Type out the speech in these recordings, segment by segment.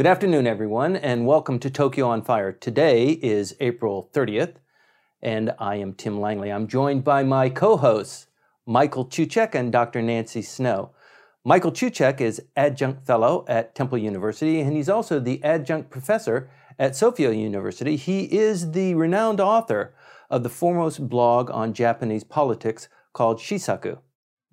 Good afternoon, everyone, and welcome to Tokyo on Fire. Today is April 30th, and I am Tim Langley. I'm joined by my co hosts, Michael Cucek and Dr. Nancy Snow. Michael Cucek is adjunct fellow at Temple University, and he's also the adjunct professor at Sophia University. He is the renowned author of the foremost blog on Japanese politics called Shisaku.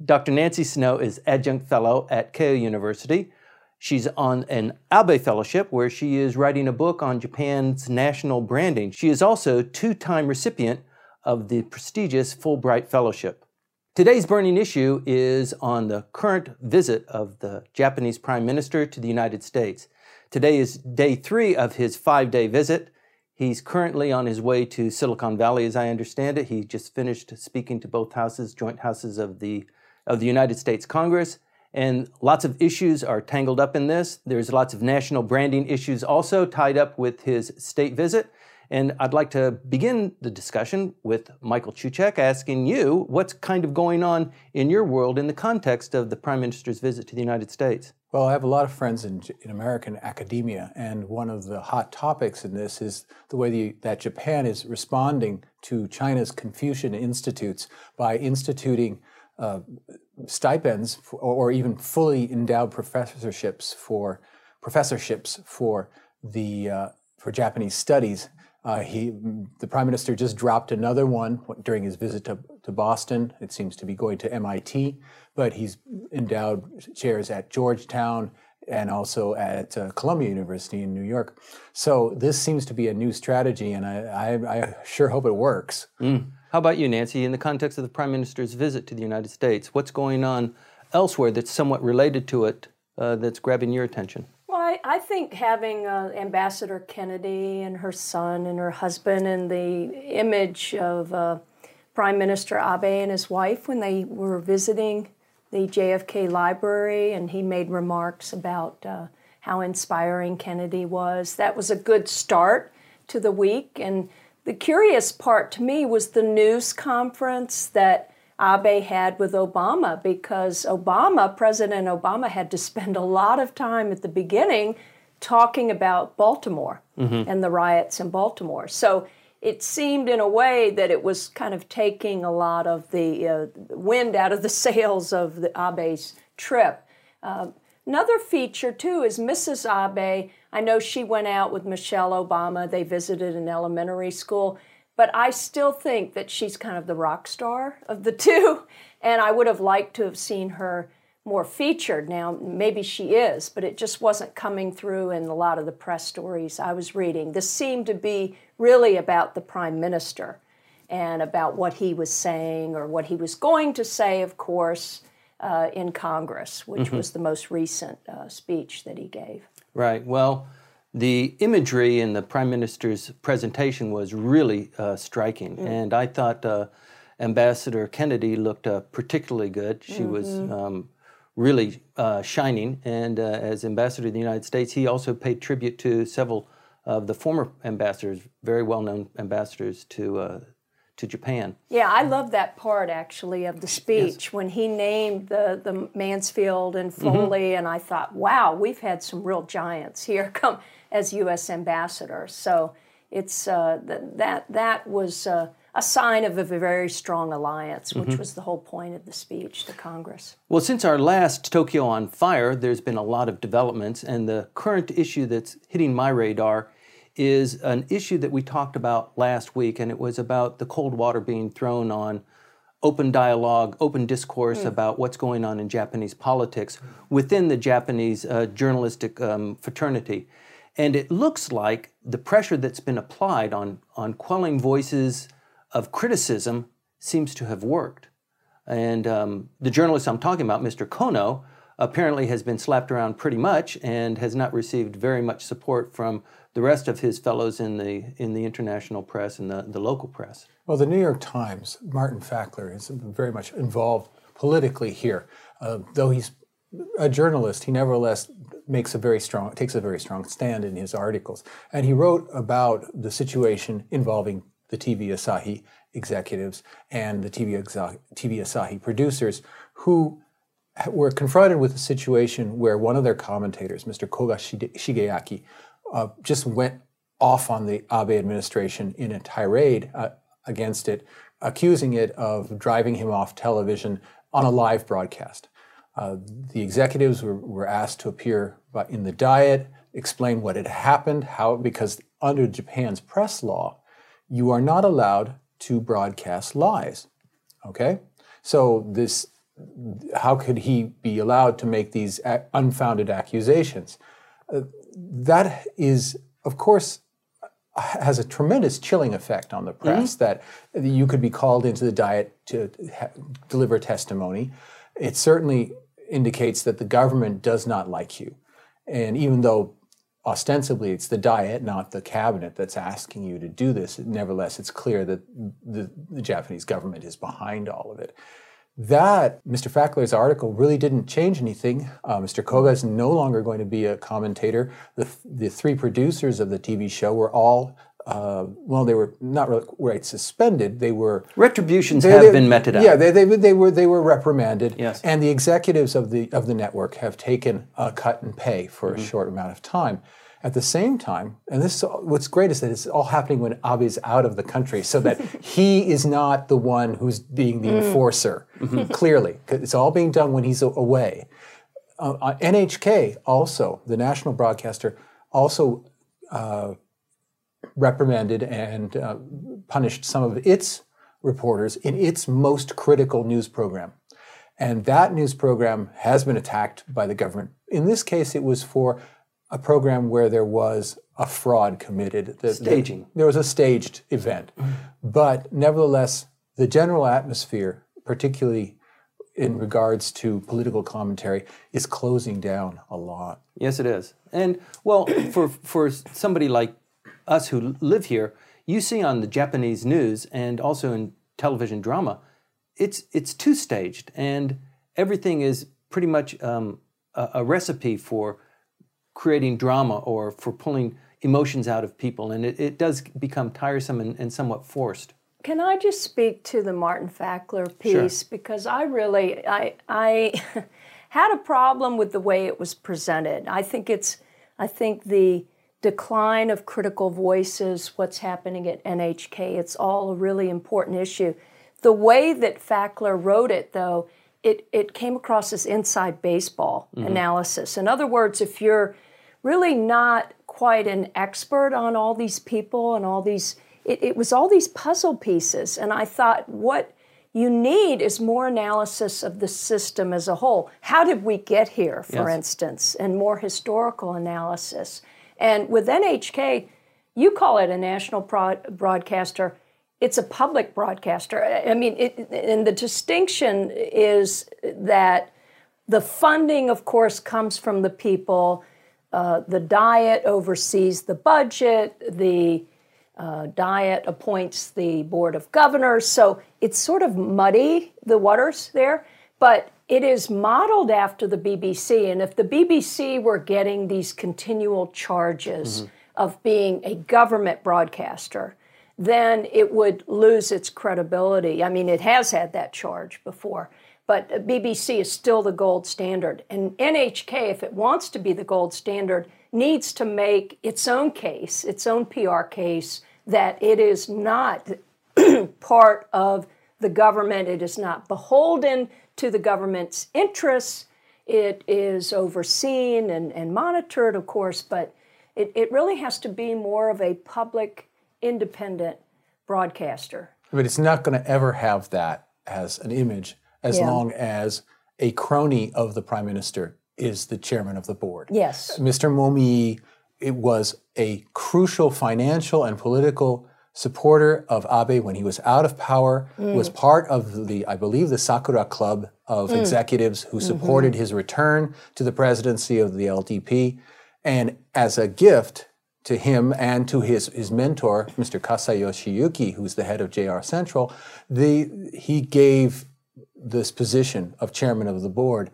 Dr. Nancy Snow is adjunct fellow at Keio University. She's on an Abe Fellowship where she is writing a book on Japan's national branding. She is also two time recipient of the prestigious Fulbright Fellowship. Today's burning issue is on the current visit of the Japanese Prime Minister to the United States. Today is day three of his five day visit. He's currently on his way to Silicon Valley, as I understand it. He just finished speaking to both houses, joint houses of the, of the United States Congress. And lots of issues are tangled up in this. There's lots of national branding issues also tied up with his state visit. And I'd like to begin the discussion with Michael Cucek asking you what's kind of going on in your world in the context of the Prime Minister's visit to the United States. Well, I have a lot of friends in, in American academia, and one of the hot topics in this is the way the, that Japan is responding to China's Confucian Institutes by instituting uh, stipends for, or even fully endowed professorships for professorships for the uh, for Japanese studies. Uh, he, the prime minister, just dropped another one during his visit to, to Boston. It seems to be going to MIT, but he's endowed chairs at Georgetown and also at uh, Columbia University in New York. So this seems to be a new strategy, and I, I, I sure hope it works. Mm. How about you, Nancy, in the context of the Prime Minister's visit to the United States? What's going on elsewhere that's somewhat related to it uh, that's grabbing your attention? Well, I, I think having uh, Ambassador Kennedy and her son and her husband and the image of uh, Prime Minister Abe and his wife when they were visiting the JFK Library, and he made remarks about uh, how inspiring Kennedy was. That was a good start to the week. And the curious part to me was the news conference that Abe had with Obama because Obama, President Obama, had to spend a lot of time at the beginning talking about Baltimore mm-hmm. and the riots in Baltimore. So it seemed in a way that it was kind of taking a lot of the uh, wind out of the sails of the Abe's trip. Uh, another feature, too, is Mrs. Abe I know she went out with Michelle Obama. They visited an elementary school. But I still think that she's kind of the rock star of the two. And I would have liked to have seen her more featured. Now, maybe she is, but it just wasn't coming through in a lot of the press stories I was reading. This seemed to be really about the prime minister and about what he was saying or what he was going to say, of course, uh, in Congress, which mm-hmm. was the most recent uh, speech that he gave. Right. Well, the imagery in the prime minister's presentation was really uh, striking, mm. and I thought uh, Ambassador Kennedy looked uh, particularly good. She mm-hmm. was um, really uh, shining, and uh, as ambassador to the United States, he also paid tribute to several of the former ambassadors, very well-known ambassadors to uh, to Japan. Yeah, I love that part actually of the speech yes. when he named the, the Mansfield and mm-hmm. Foley, mm-hmm. and I thought, wow, we've had some real giants here come as U.S. ambassadors. So it's uh, that that was uh, a sign of a very strong alliance, which mm-hmm. was the whole point of the speech to Congress. Well, since our last Tokyo on Fire, there's been a lot of developments, and the current issue that's hitting my radar is an issue that we talked about last week, and it was about the cold water being thrown on open dialogue, open discourse mm. about what's going on in Japanese politics within the Japanese uh, journalistic um, fraternity. And it looks like the pressure that's been applied on, on quelling voices of criticism seems to have worked. And um, the journalist I'm talking about, Mr. Kono, apparently has been slapped around pretty much and has not received very much support from the rest of his fellows in the in the international press and the, the local press. Well, the New York Times, Martin Fackler is very much involved politically here. Uh, though he's a journalist, he nevertheless makes a very strong takes a very strong stand in his articles. And he wrote about the situation involving the TV Asahi executives and the TV, TV Asahi producers who were confronted with a situation where one of their commentators, Mr. Koga Shigeaki, uh, just went off on the Abe administration in a tirade uh, against it, accusing it of driving him off television on a live broadcast. Uh, the executives were, were, asked to appear in the diet, explain what had happened, how because under Japan's press law, you are not allowed to broadcast lies. Okay, so this, how could he be allowed to make these unfounded accusations? Uh, that is, of course, has a tremendous chilling effect on the press mm-hmm. that you could be called into the diet to ha- deliver testimony. It certainly indicates that the government does not like you. And even though ostensibly it's the diet, not the cabinet, that's asking you to do this, nevertheless, it's clear that the, the Japanese government is behind all of it. That, Mr. Fackler's article really didn't change anything. Uh, Mr. Koga is no longer going to be a commentator. The, the three producers of the TV show were all uh, well, they were not really right suspended. They were retributions they, have they, been meted out. Yeah, they, they, they were they were reprimanded. Yes, and the executives of the of the network have taken a cut in pay for mm-hmm. a short amount of time. At the same time, and this what's great is that it's all happening when Abe's out of the country, so that he is not the one who's being the mm. enforcer. Mm-hmm. Clearly, it's all being done when he's away. Uh, uh NHK also, the national broadcaster, also uh, reprimanded and uh, punished some of its reporters in its most critical news program. And that news program has been attacked by the government. In this case, it was for a program where there was a fraud committed. The, Staging. The, there was a staged event. But nevertheless, the general atmosphere, particularly in regards to political commentary, is closing down a lot. Yes, it is. And well, for, for somebody like us who live here, you see on the Japanese news and also in television drama, it's, it's two staged and everything is pretty much um, a, a recipe for creating drama or for pulling emotions out of people, and it, it does become tiresome and, and, somewhat forced. Can I just speak to the Martin Fackler piece sure. because I really I I had a problem with the way it was presented. I think it's I think the decline of critical voices, what's happening at NHK, it's all a really important issue. The way that Fackler wrote it, though, it, it came across as inside baseball mm-hmm. analysis. In other words, if you're really not quite an expert on all these people and all these it, it, was all these puzzle pieces and i thought what you need is more analysis of the system as a whole how did we get here for yes. instance and more historical analysis and with nhk you call it a national broadcaster. It's a public broadcaster. I mean it, and the distinction is that the funding of course comes from the people. Uh, the Diet oversees the budget, the uh, Diet appoints the Board of Governors. So it's sort of muddy, the waters there, but it is modeled after the BBC. And if the BBC were getting these continual charges mm-hmm. of being a government broadcaster, then it would lose its credibility. I mean, it has had that charge before but BBC is still the gold standard. And NHK, if it wants to be the gold standard, needs to make its own case, its own PR case, that it is not part of the government, it is not beholden to the government's interests. It is overseen and, and monitored, of course, but it, it really has to be more of a public, independent broadcaster. But it's not going to ever have that as an image as yeah. long as a crony of the prime minister is the chairman of the board. Yes. Mr. Momii it was a crucial financial and political supporter of Abe when he was out of power, mm. was part of the, I believe, the Sakura Club of mm. executives who mm-hmm. supported mm-hmm. his return to the presidency of the LDP. And as a gift to him and to his, his mentor, Mr. Kasai Yoshiyuki, who's the head of JR Central, the, he gave this position of chairman of the board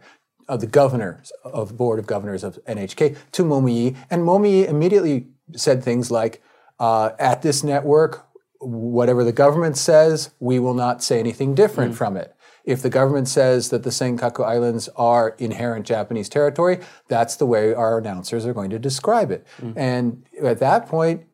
of the governor of board of governors of NHK to Momii, and Momii immediately said things like, uh, "At this network, whatever the government says, we will not say anything different mm. from it." If the government says that the Senkaku Islands are inherent Japanese territory, that's the way our announcers are going to describe it. And at that point,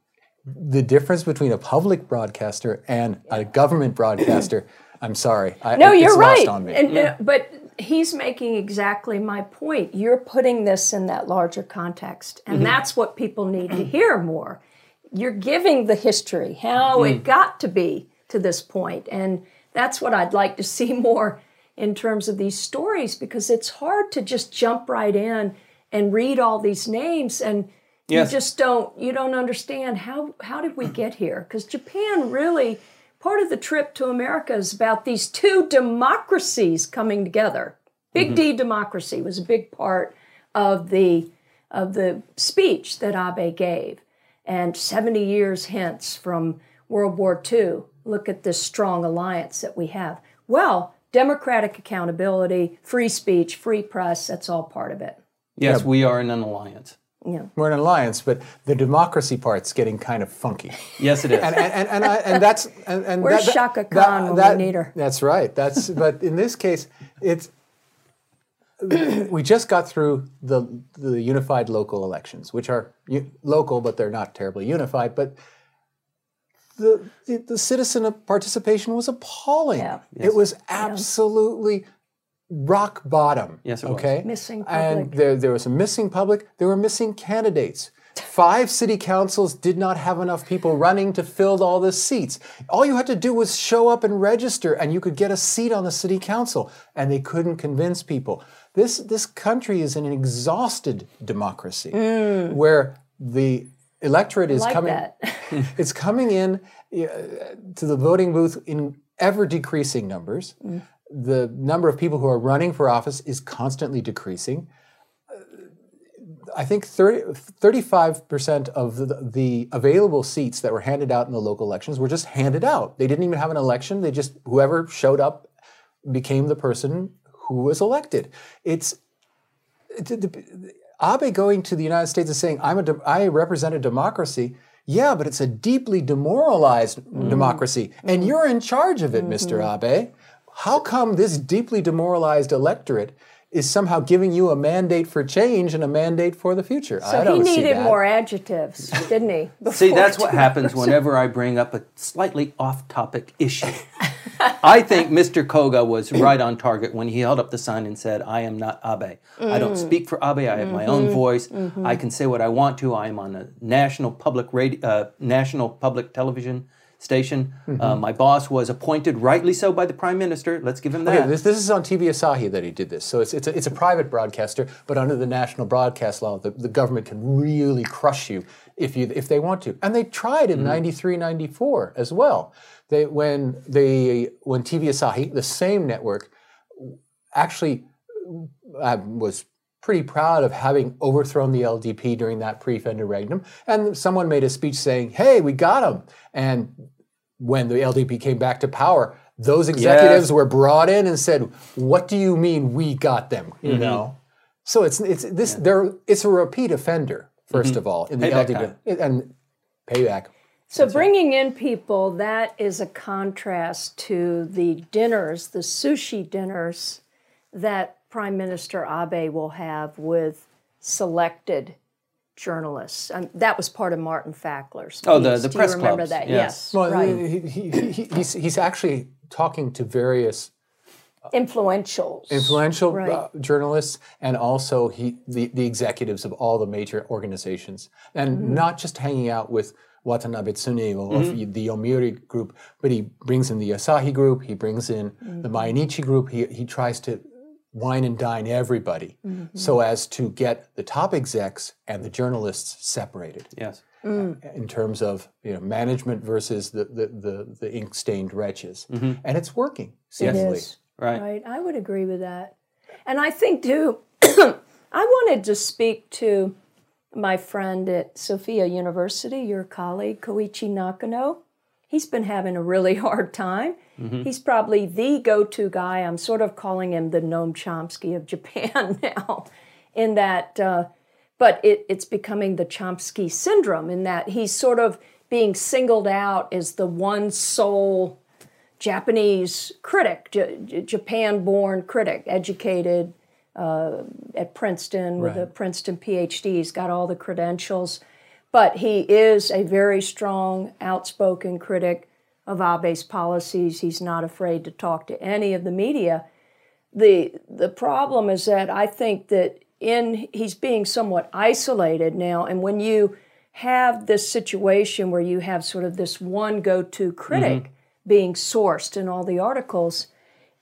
the difference between a public broadcaster and a government broadcaster, I'm sorry. I, No, it's you're lost right. on me. And, uh, but he's making exactly my point. You're putting this in that larger context, and that's what people need to hear more. You're giving the history, how it mm. got to be to this point, and that's what I'd like to see more in terms of these stories because it's hard to just jump right in and read all these names. And Yes. you just don't you don't understand how how did we get here? Because japan really part of the trip to america is about these two democracies coming together. Big mm-hmm. d democracy was a big part of the of the speech that abe gave and 70 years hence from world war ii look at this strong alliance that we have well democratic accountability free speech free press that's all part of it Yes, we are in an alliance. yeah We're in an alliance, but the democracy part's getting kind of funky. Yes, it is. and and, and, and, I, and that's and, and Where's that- Chaka that- Khan when we need her? That's right. That's but in this case, it's we just got through the the unified local elections, which are u- local, but they're not terribly unified. But the the, the citizen participation was appalling. Yeah. It was absolutely rock bottom. Yes, it was. okay. Missing And there, there was a missing public. There were missing candidates. Five city councils did not have enough people running to fill all the seats. All you had to do was show up and register, and you could get a seat on the city council. And they couldn't convince people. This this country is an exhausted democracy, where the electorate is Mm. like coming. it's coming in uh, to the voting booth in ever decreasing numbers. Mm. The number of people who are running for office is constantly decreasing. Uh, I think 30, 35% of the, the available seats that were handed out in the local elections were just handed out. They didn't even have an election. They just, whoever showed up became the person who was elected. It's, it- the- Abe going to the United States and saying, I'm a de- I represent a democracy. Yeah, but it's a deeply demoralized mm-hmm. democracy, and you're in charge of it, mm-hmm. Mr. Abe. How come this deeply demoralized electorate is somehow giving you a mandate for change and a mandate for the future? I So he don't see needed that. more adjectives, didn't he? See, that's what happens whenever I bring up a slightly off topic issue. I think Mr. Koga was right on target when he held up the sign and said, I am not Abe. I don't speak for Abe. I have my own voice. I can say what I want to. I am on a national public radio, uh, national public television station. Uh, my boss was appointed, rightly so, by the prime minister. Let's give him that. Okay, this, this is on TV Asahi that he did this. So it's, it's, a, it's a private broadcaster, but under the national broadcast law, the, the government can really crush you if, you if they want to. And they tried in 93, 94 as well. They, when, they, when TV Asahi, the same network, actually uh, was pretty proud of having overthrown the LDP during that pre-Fender regnum. And someone made a speech saying, hey, we got him. And when the LDP came back to power, those executives Yes. were brought in and said, "What do you mean we got them?" You Mm-hmm. know. So it's it's this they're it's a repeat offender 1st Mm-hmm. of all in the Payback LDP and payback. So bringing in people, that is a contrast to the dinners, the sushi dinners that Prime Minister Abe will have with selected journalists. And that was part of Martin Fackler's. Oh, the- piece. the Do press you remember clubs, that? yes. Yes. Well, right. he, he, he, he's he's actually talking to various Influentials. influential Right. uh, journalists and also he the, the executives of all the major organizations and Mm-hmm. not just hanging out with Watanabe Tsune of the Yomiuri group, but he brings in the Asahi group, he brings in Mm-hmm. the Mainichi group, he, he tries to wine and dine everybody Mm-hmm. so as to get the top execs and the journalists separated yes. in terms of you know management versus the the, the, the ink stained wretches. And it's working, It seemingly. is. Right. Right. I would agree with that. And I think, too, I wanted to speak to my friend at Sophia University, your colleague, Koichi Nakano. He's been having a really hard time. He's probably the go to guy. I'm sort of calling him the Noam Chomsky of Japan now, in that, uh, but it, it's becoming the Chomsky syndrome, in that he's sort of being singled out as the one sole Japanese critic, J- Japan born critic, educated uh, at Princeton with Right. a Princeton PhD. He's got all the credentials, but he is a very strong, outspoken critic of Abe's policies. He's not afraid to talk to any of the media. The, the problem is that I think that in he's being somewhat isolated now, and when you have this situation where you have sort of this one go-to critic being sourced in all the articles,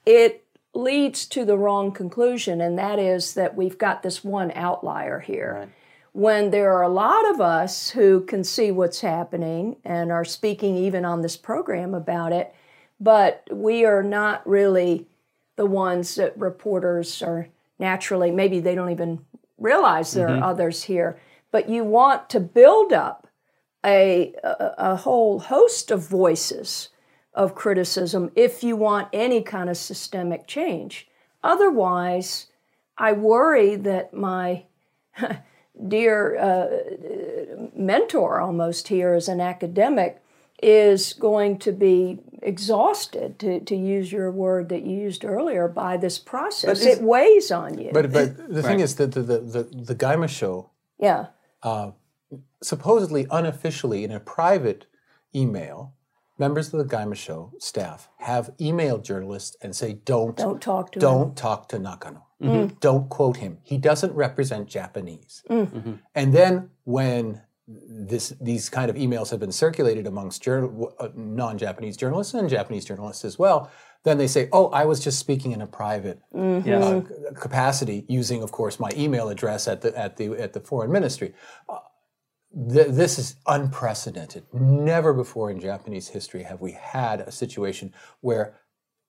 it leads to the wrong conclusion, and that is that we've got this one outlier here. When there are a lot of us who can see what's happening and are speaking even on this program about it, but we are not really the ones that reporters are naturally, maybe they don't even realize there are mm-hmm. others here, but you want to build up a, a, a whole host of voices of criticism if you want any kind of systemic change. Otherwise, I worry that my dear uh, mentor almost here as an academic is going to be exhausted, to, to use your word that you used earlier, by this process. it weighs on you. But but the thing is that the the the, the Gaimusho yeah. supposedly unofficially in a private email, members of the Gaimusho staff have emailed journalists and say don't Don't talk to don't talk to Nakano. Don't quote him. He doesn't represent Japanese. And then when this these kind of emails have been circulated amongst journal, uh, non-Japanese journalists and Japanese journalists as well, then they say, "Oh, I was just speaking in a private Yes. uh, capacity, using, of course, my email address at the at the at the foreign ministry." Uh, th- this is unprecedented. Never before in Japanese history have we had a situation where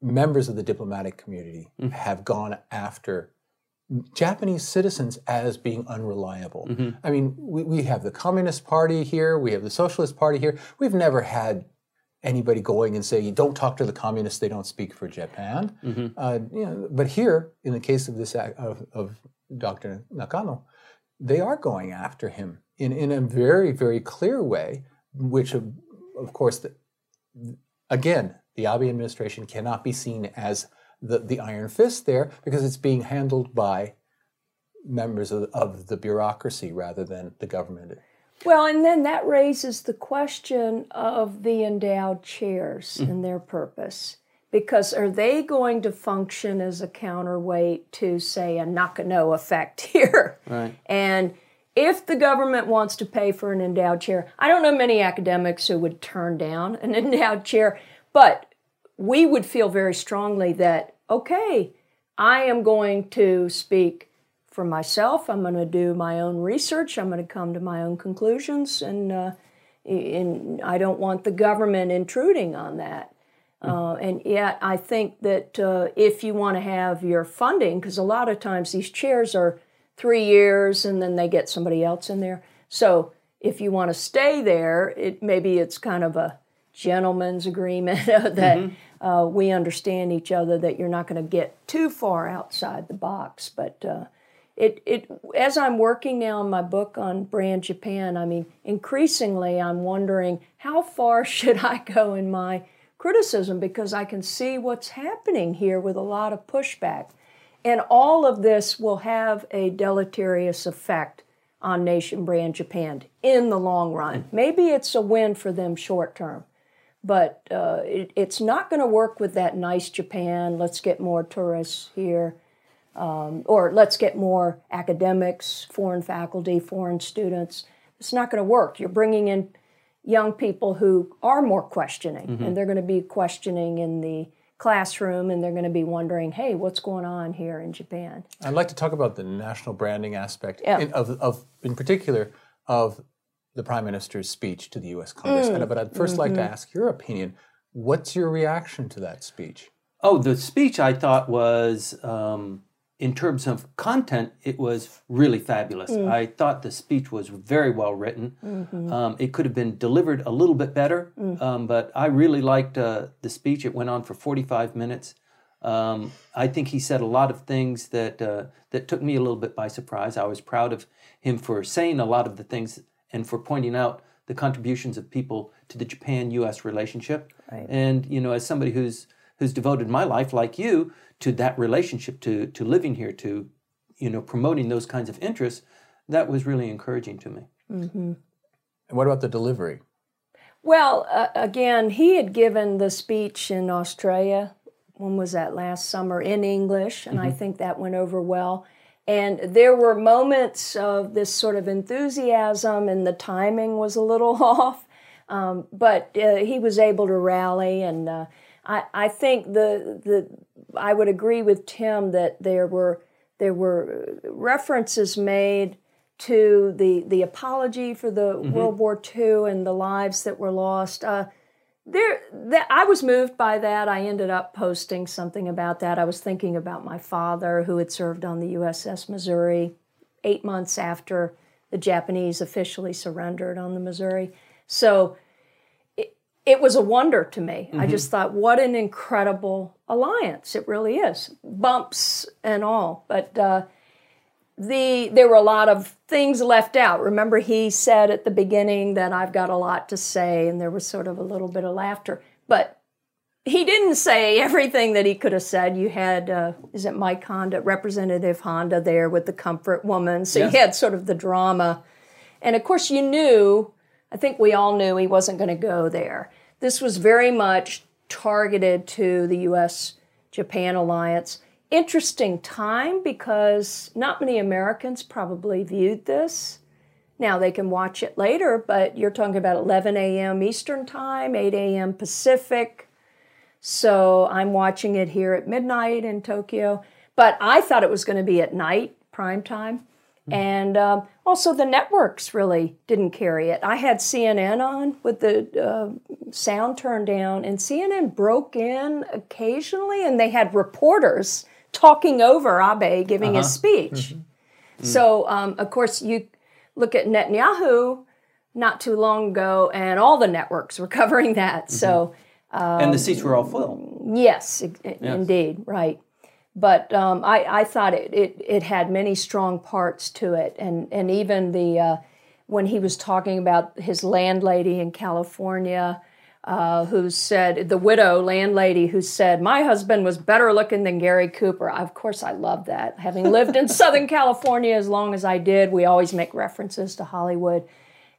members of the diplomatic community mm-hmm. have gone after Japanese citizens as being unreliable. Mm-hmm. I mean, we, we have the Communist Party here, we have the Socialist Party here. We've never had anybody going and saying, "Don't talk to the communists; they don't speak for Japan." Mm-hmm. Uh, you know, but here, in the case of this of, of Dr. Nakano, they are going after him in, in a very, very clear way, which, of, of course, the, again, the Abe administration cannot be seen as the, the iron fist there because it's being handled by members of, of the bureaucracy rather than the government. Well, and then that raises the question of the endowed chairs and mm-hmm. their purpose. Because are they going to function as a counterweight to, say, a Nakano effect here? Right. And if the government wants to pay for an endowed chair, I don't know many academics who would turn down an endowed chair, but we would feel very strongly that, okay, I am going to speak for myself. I'm going to do my own research. I'm going to come to my own conclusions, and, uh, and I don't want the government intruding on that. Uh, and yet, I think that uh, if you want to have your funding, because a lot of times these chairs are three years and then they get somebody else in there. So if you want to stay there, it maybe it's kind of a gentleman's agreement that uh, we understand each other that you're not going to get too far outside the box. But uh, it, it as I'm working now on my book on brand Japan, I mean, increasingly I'm wondering how far should I go in my criticism because I can see what's happening here with a lot of pushback. And all of this will have a deleterious effect on nation brand Japan in the long run. Maybe it's a win for them short term, but uh, it, it's not going to work with that nice Japan. Let's get more tourists here, um, or let's get more academics, foreign faculty, foreign students. It's not going to work. You're bringing in young people who are more questioning, and they're going to be questioning in the classroom and they're going to be wondering, hey, what's going on here in Japan? I'd like to talk about the national branding aspect, Yeah. in, of, of, in particular, of the Prime Minister's speech to the U.S. Congress. Mm. But I'd 1st like Mm-hmm. to ask your opinion. What's your reaction to that speech? Oh, the speech I thought was, um, in terms of content, it was really fabulous. I thought the speech was very well written. Um, it could have been delivered a little bit better, um, but I really liked uh, the speech. It went on for 45 minutes. Um, I think he said a lot of things that uh, that took me a little bit by surprise. I was proud of him for saying a lot of the things and for pointing out the contributions of people to the Japan-U.S. relationship. Right. And you know, as somebody who's who's devoted my life, like you, to that relationship, to to living here, to you know, promoting those kinds of interests, that was really encouraging to me. And what about the delivery? Well, uh, again, he had given the speech in Australia. When was that? Last summer in English, and I think that went over well. And there were moments of this sort of enthusiasm, and the timing was a little off. Um, but uh, he was able to rally, and uh, I, I think the the I would agree with Tim that there were there were references made to the the apology for the World War II and the lives that were lost. Uh, there, that I was moved by that. I ended up posting something about that. I was thinking about my father, who had served on the USS Missouri, eight months after the Japanese officially surrendered on the Missouri. So it, was a wonder to me. I just thought, what an incredible alliance! It really is, bumps and all, but. Uh, the there were a lot of things left out. Remember, he said at the beginning that I've got a lot to say, and there was sort of a little bit of laughter. But he didn't say everything that he could have said. You had uh, is it Mike Honda, Representative Honda, there with the comfort woman, so Yes. you had sort of the drama, and of course you knew. I think we all knew he wasn't going to go there. This was very much targeted to the U.S. Japan alliance interesting time because not many Americans probably viewed this. Now they can watch it later, but you're talking about 11 a.m. Eastern Time, 8 a.m. Pacific. So I'm watching it here at midnight in Tokyo. But I thought it was going to be at night, prime time. And um, also, the networks really didn't carry it. I had CNN on with the uh, sound turned down, and CNN broke in occasionally, and they had reporters talking over Abe giving his speech. So, um, of course, you look at Netanyahu not too long ago, and all the networks were covering that. So, and the seats were all full. Yes, i- indeed, right. But um, I, I thought it, it, it had many strong parts to it, and and even the uh, when he was talking about his landlady in California, uh, who said the widow landlady who said my husband was better looking than Gary Cooper. Of course, I love that. Having lived in Southern California as long as I did, we always make references to Hollywood,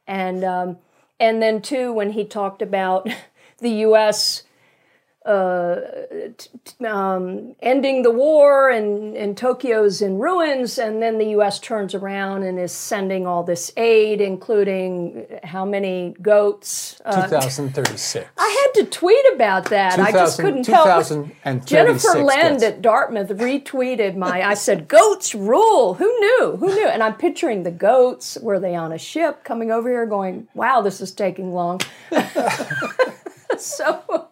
and um, and then too when he talked about the U.S um, ending the war and, and Tokyo's in ruins, and then the U.S. turns around and is sending all this aid, including how many goats. Uh, 2036. I had to tweet about that. I just 2000 couldn't. 2036 Jennifer Lind at Dartmouth retweeted my. I said, "Goats rule." Who knew? Who knew? And I'm picturing the goats. Were they on a ship coming over here, going, "Wow, this is taking long." so,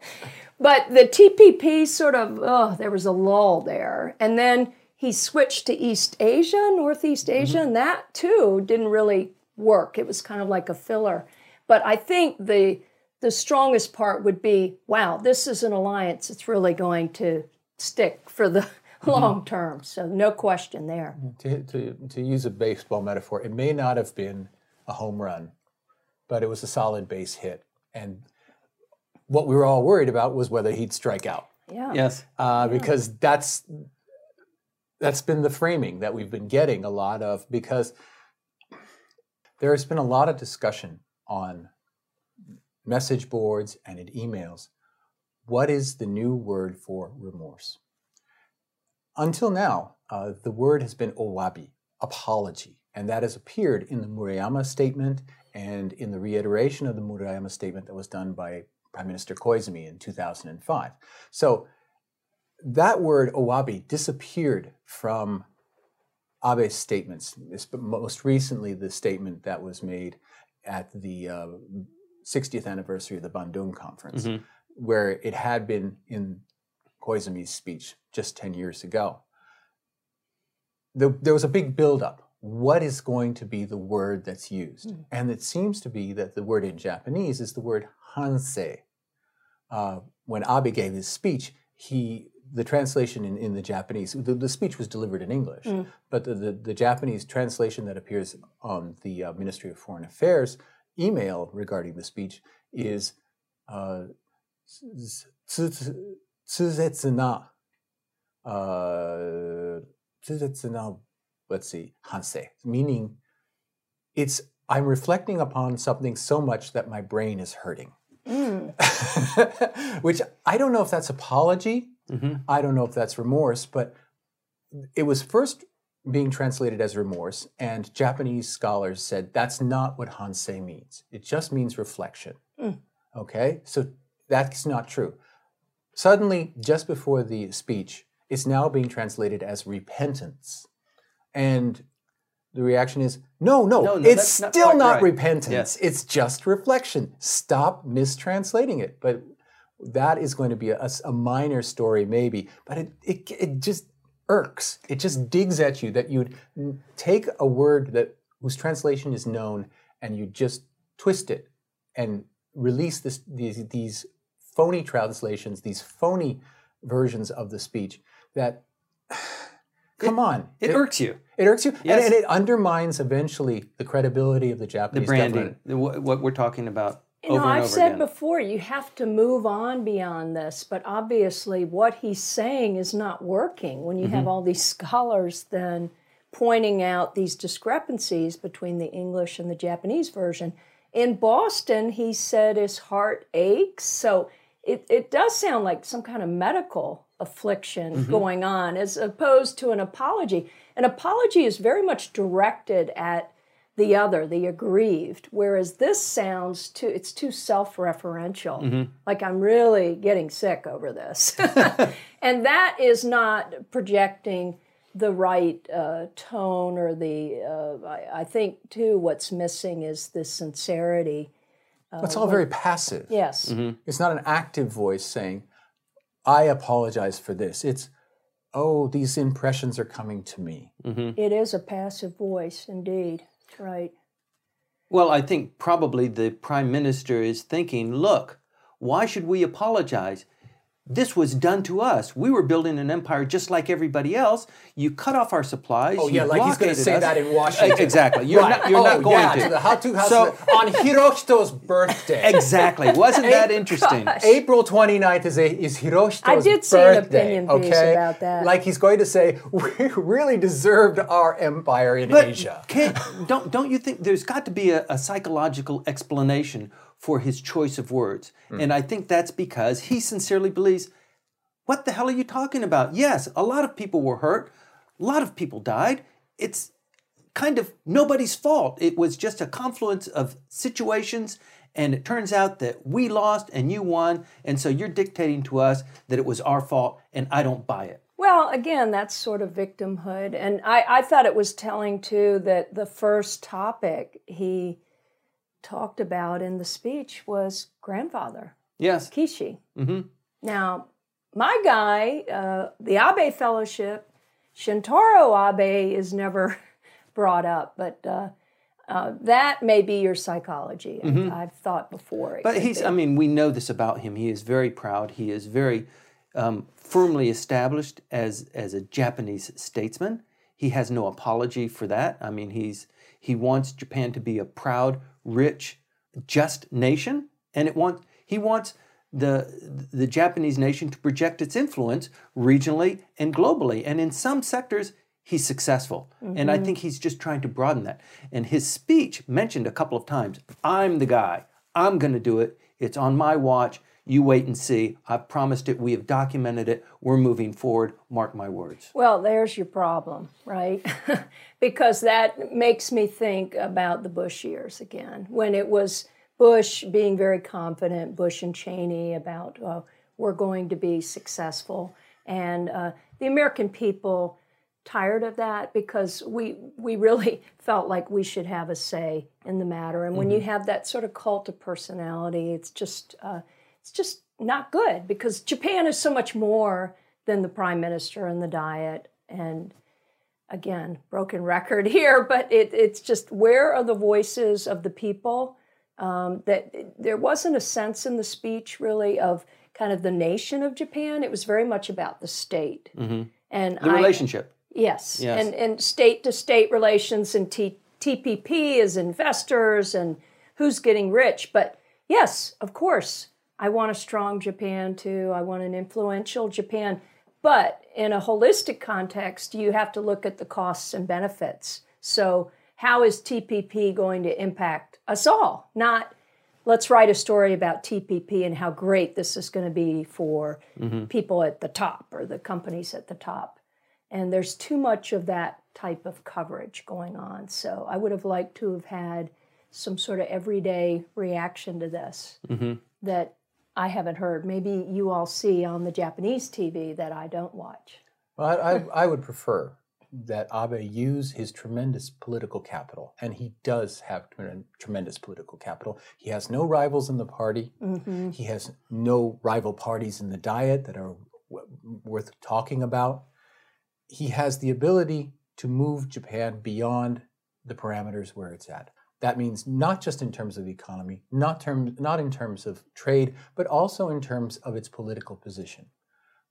but the TPP sort of, oh, there was a lull there, and then he switched to East Asia, Northeast mm-hmm. Asia, and that too didn't really work. It was kind of like a filler. But I think the the strongest part would be, wow, this is an alliance that's really going to stick for the mm-hmm. long term. So no question there. Mm-hmm. to, to, to use a baseball metaphor, it may not have been a home run, but it was a solid base hit. And what we were all worried about was whether he'd strike out, Yeah. Yes. uh, because that's that's been the framing that we've been getting a lot of. Because there has been a lot of discussion on message boards and in emails. What is the new word for remorse? Until now, uh, the word has been owabi, apology, and that has appeared in the Murayama statement and in the reiteration of the Murayama statement that was done by Prime Minister Koizumi in 2005. So that word owabi disappeared from Abe's statements, most recently the statement that was made at the uh, 60th anniversary of the Bandung conference, where it had been in Koizumi's speech just 10 years ago. The, there was a big buildup what is going to be the word that's used. Mm. And it seems to be that the word in Japanese is the word hansei. Uh, when Abe gave his speech, he the translation in, in the Japanese, the, the speech was delivered in English, mm. but the, the, the, Japanese translation that appears on the uh, Ministry of Foreign Affairs email regarding the speech is uh, tsuzetsuna, uh, tsuzetsuna let's see 反省 meaning it's I'm reflecting upon something so much that my brain is hurting. Mm. Which I don't know if that's apology. Mm-hmm. I don't know if that's remorse, but it was first being translated as remorse, and Japanese scholars said that's not what hansei means. It just means reflection. Mm. Okay? So that's not true. Suddenly, just before the speech, it's now being translated as repentance. And the reaction is no, no, No, no, it's that's not still not right. repentance. Yes. It's just reflection. Stop mistranslating it. But that is going to be a, a minor story, maybe. But it, it, it just irks. It just digs at you that you'd take a word that whose translation is known and you just twist it and release this, these, these phony translations, these phony versions of the speech that, come on. It, irks you. It irks you, and- Yes. and, it undermines eventually the credibility of the The Japanese branding, government. the- what what we're talking about You over know, and I've over said again. before, you have to move on beyond this, but obviously what he's saying is not working when you Mm-hmm. have all these scholars then pointing out these discrepancies between the English and the Japanese version. In Boston, he said his heart aches. So it, it does sound like some kind of medical affliction Mm-hmm. going on as opposed to an apology. An apology is very much directed at the other, the aggrieved, whereas this sounds too it's too self-referential. Mm-hmm. Like I'm really getting sick over this. and that is not projecting the right uh, tone or the uh, I, I think too what's missing is the sincerity. it's all very passive. Yes. It's not an active voice saying, I apologize for this. It's, oh, these impressions are coming to me. Mm-hmm. It is a passive voice indeed. Right. Well, I think probably the prime minister is thinking, look, why should we apologize? This was done to us. We were building an empire just like everybody else. You cut off our supplies. Oh, you yeah, like he's going to say us. that in Washington. Exactly. You're Right. not. You're oh, not going yeah, to. the how to house So- on Hirohito's birthday. Exactly. Wasn't that interesting? April 29th is, a, is Hirohito's I did see an birthday, opinion piece about that. Like he's going to say, we really deserved our empire in But Asia. can't, don't don't you think there's got to be a, a psychological explanation for his choice of words? Hmm. And I think that's because he sincerely believes, what the hell are you talking about? Yes, a lot of people were hurt, a lot of people died. It's kind of nobody's fault. It was just a confluence of situations. And it turns out that we lost and you won. And so you're dictating to us that it was our fault, and I don't buy it. Well, again, that's sort of victimhood. And I, I thought it was telling too that the first topic he talked about in the speech was grandfather, Yes. Kishi. Now, my guy, uh, the Abe Fellowship, Shintaro Abe is never brought up, but uh, uh, that may be your psychology. I've thought before. But he's, be. I mean, we know this about him. He is very proud. He is very um, firmly established as, as a Japanese statesman. He has no apology for that. I mean, he's, he wants Japan to be a proud, rich, just nation. And it wants, he wants the, the Japanese nation to project its influence regionally and globally. And in some sectors, he's successful. And I mm-hmm. think he's just trying to broaden that. And his speech mentioned a couple of times I'm the guy, I'm going to do it. It's on my watch. You wait and see. I've promised it. We have documented it. We're moving forward. Mark my words. Well, there's your problem, right? because that makes me think about the Bush years again, when it was Bush being very confident, Bush and Cheney about uh, we're going to be successful, and uh, the American people tired of that because we we really felt like we should have a say in the matter. And when you have that sort of cult of personality, it's just uh, it's just not good because Japan is so much more than the prime minister and the diet. And again, broken record here, but it, it's just where are the voices of the people? Um, that there wasn't a sense in the speech really of kind of the nation of Japan. It was very much about the state and The I- relationship. Yes, Yes. and and state to state relations and T, TPP as investors and who's getting rich. But yes, of course, I want a strong Japan too. I want an influential Japan. But in a holistic context, you have to look at the costs and benefits. So, how is TPP going to impact us all? Not let's write a story about TPP and how great this is going to be for mm-hmm. people at the top or the companies at the top. And there's too much of that type of coverage going on. So I would have liked to have had some sort of everyday reaction to this mm-hmm. that I haven't heard. Maybe you all see on the Japanese TV that I don't watch. Well, I, I, I would prefer that Abe use his tremendous political capital, and he does have tremendous political capital. He has no rivals in the party. Mm-hmm. He has no rival parties in the diet that are w- worth talking about. He has the ability to move Japan beyond the parameters where it's at. That means not just in terms of the economy, not, term, not in terms of trade, but also in terms of its political position.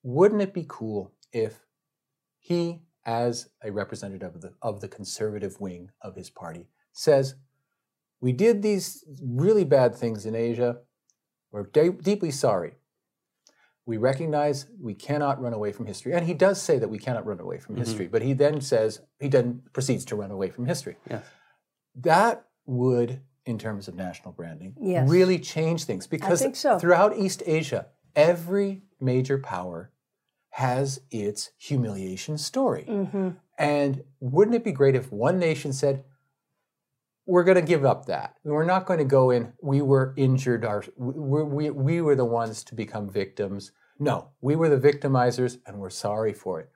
Wouldn't it be cool if he as a representative of the, of the conservative wing of his party, says, We did these really bad things in Asia. We're de- deeply sorry. We recognize we cannot run away from history. And he does say that we cannot run away from mm-hmm. history, but he then says, he then proceeds to run away from history. Yes. That would, in terms of national branding, yes. really change things because so. throughout East Asia, every major power has its humiliation story. Mm-hmm. And wouldn't it be great if one nation said, we're going to give up that. We're not going to go in, we were injured, our, we, we, we were the ones to become victims. No, we were the victimizers and we're sorry for it.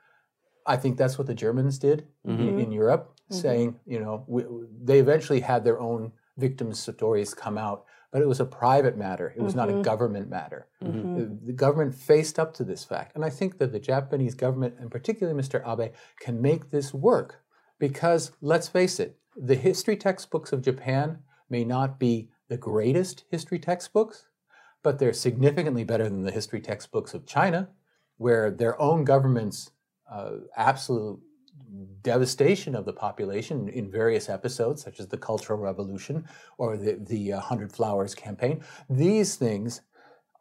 I think that's what the Germans did mm-hmm. in, in, Europe, mm-hmm. saying, you know, we, they eventually had their own victims' stories come out but it was a private matter. It was mm-hmm. not a mm-hmm. government matter. Mm-hmm. The, the, government faced up to this fact. And I think that the Japanese government, and particularly Mr. Abe, can make this work because let's face it, the history textbooks of Japan may not be the greatest history textbooks, but they're significantly better than the history textbooks of China, where their own government's uh, absolute devastation of the population in various episodes, such as the Cultural Revolution or the, the uh, Hundred Flowers campaign. These things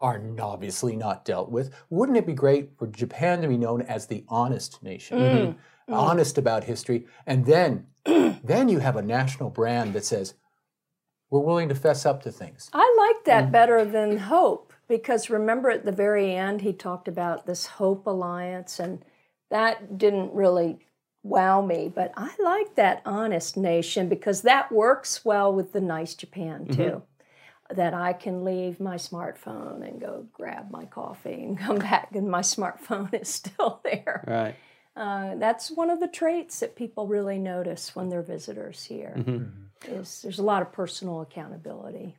are obviously not dealt with. Wouldn't it be great for Japan to be known as the honest nation? Mm. Mm. Honest about history. And then, then you have a national brand that says, we're willing to fess up to things. I like that mm. better than hope because remember at the very end he talked about this hope alliance and that didn't really wow me. But I like that honest nation because that works well with the nice Japan mm-hmm. too. Mm-hmm. That I can leave my smartphone and go grab my coffee and come back, and my smartphone is still there. Right. Uh, that's one of the traits that people really notice when they're visitors here. Mm-hmm. Is there's a lot of personal accountability.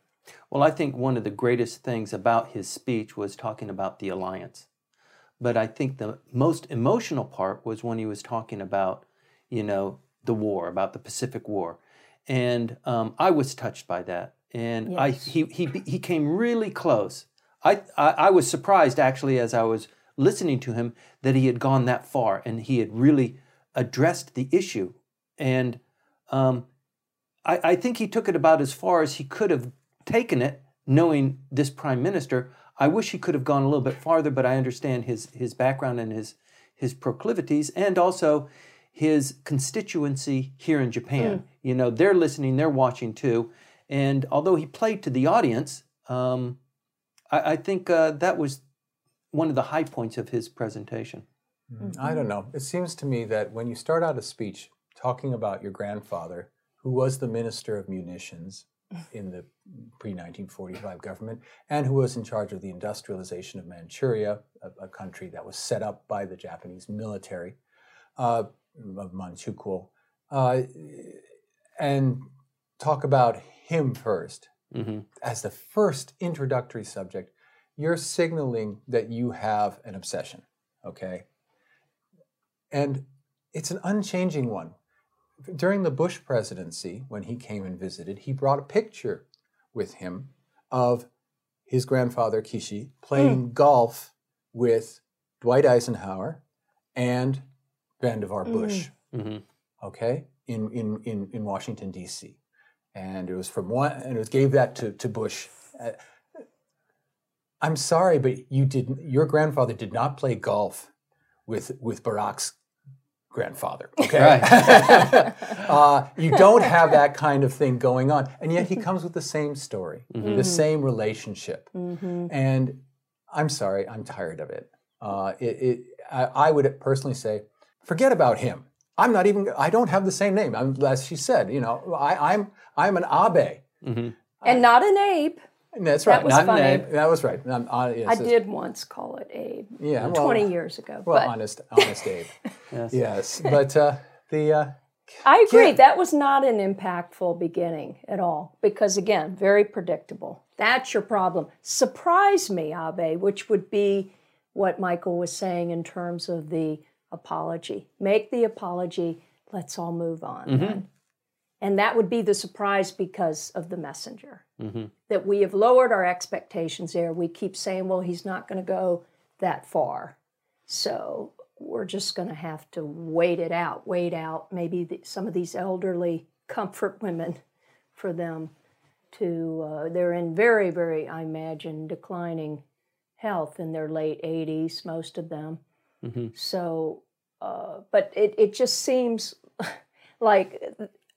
Well, I think one of the greatest things about his speech was talking about the alliance. But I think the most emotional part was when he was talking about, you know, the war, about the Pacific War. And um, I was touched by that. And yes. I, he, he, he came really close. I, I, I was surprised actually as I was listening to him that he had gone that far and he had really addressed the issue. And um, I, I think he took it about as far as he could have taken it, knowing this prime minister. I wish he could have gone a little bit farther, but I understand his his background and his his proclivities, and also his constituency here in Japan. Mm. You know, they're listening, they're watching too, and although he played to the audience, um, I, I, think uh, that was one of the high points of his presentation. Mm-hmm. I don't know. It seems to me that when you start out a speech talking about your grandfather, who was the minister of munitions, in the pre 1945 government, and who was in charge of the industrialization of Manchuria, a, a country that was set up by the Japanese military uh, of Manchukuo, uh, and talk about him 1st mm-hmm. as the first introductory subject. You're signaling that you have an obsession, okay? And it's an unchanging one during the Bush presidency, when he came and visited, he brought a picture with him of his grandfather Kishi playing mm. golf with Dwight Eisenhower and Vannevar hmm. Bush. Mm-hmm. Okay, in in in, in Washington D.C. and it was from one, and it was gave that to to Bush. Uh, I'm sorry, but you didn't. Your grandfather did not play golf with with Barack's grandfather. Okay, uh, you don't have that kind of thing going on, and yet he comes with the same story, the same relationship, and I'm sorry, I'm tired of it. Uh, it, it I, I would personally say, forget about him. I'm not even. I don't have the same name. I'm, as she said, you know, I, I'm I'm an Abe. and not an Abe. And That's right. was not funny. an Abe. That was right. Um, uh, yes, I did once call it Abe. Yeah, well- 20 years ago. Well, but honest, honest Abe. Yes. yes, but uh, the uh, I agree. Yeah. That was not an impactful beginning at all because, again, very predictable. That's your problem. Surprise me, Abe, which would be what Michael was saying in terms of the apology. Make the apology. Let's all move on. then. And that would be the surprise because of the messenger. That we have lowered our expectations there. We keep saying, well, he's not going to go that far. So we're just going to have to wait it out, wait out maybe the, some of these elderly comfort women for them to, uh, they're in very, very, I imagine, declining health in their late 80s, most of them. So, uh, but it, it just seems like,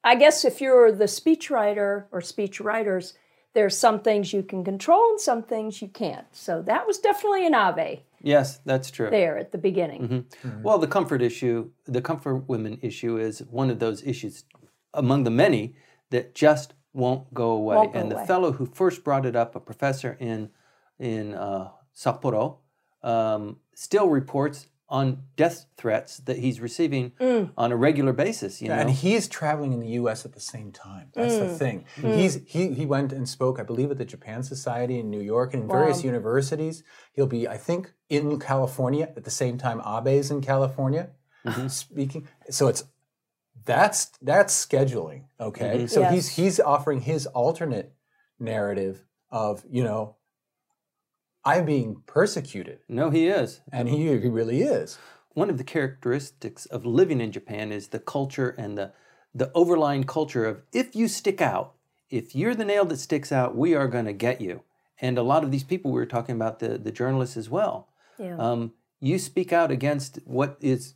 I guess if you're the speechwriter or speech writers, there's some things you can control and some things you can't. So that was definitely an Abe Yes, that's true. there at the beginning. Well, the comfort issue, the comfort women issue is one of those issues among the many that just won't go away. Won't go and the away. fellow who first brought it up, a professor in in uh, Sapporo, um, still reports on death threats that he's receiving Mm. on a regular basis. You know, and he's traveling in the U.S. at the same time. That's the mm. thing. Mm. He's he he went and spoke, I believe, at the Japan Society in New York and in various universities. He'll be, I think, in California at the same time Abe's in California mm-hmm. speaking. So it's that's that's scheduling. Okay, mm-hmm. so he's he's offering his alternate narrative of you know. I'm being persecuted, no, he is. and he, he really is. one of the characteristics of living in Japan is the culture and the the overlying culture of if you stick out, if you're the nail that sticks out, we are going to get you. And a lot of these people we were talking about the the journalists as well. Yeah. Um, you speak out against what is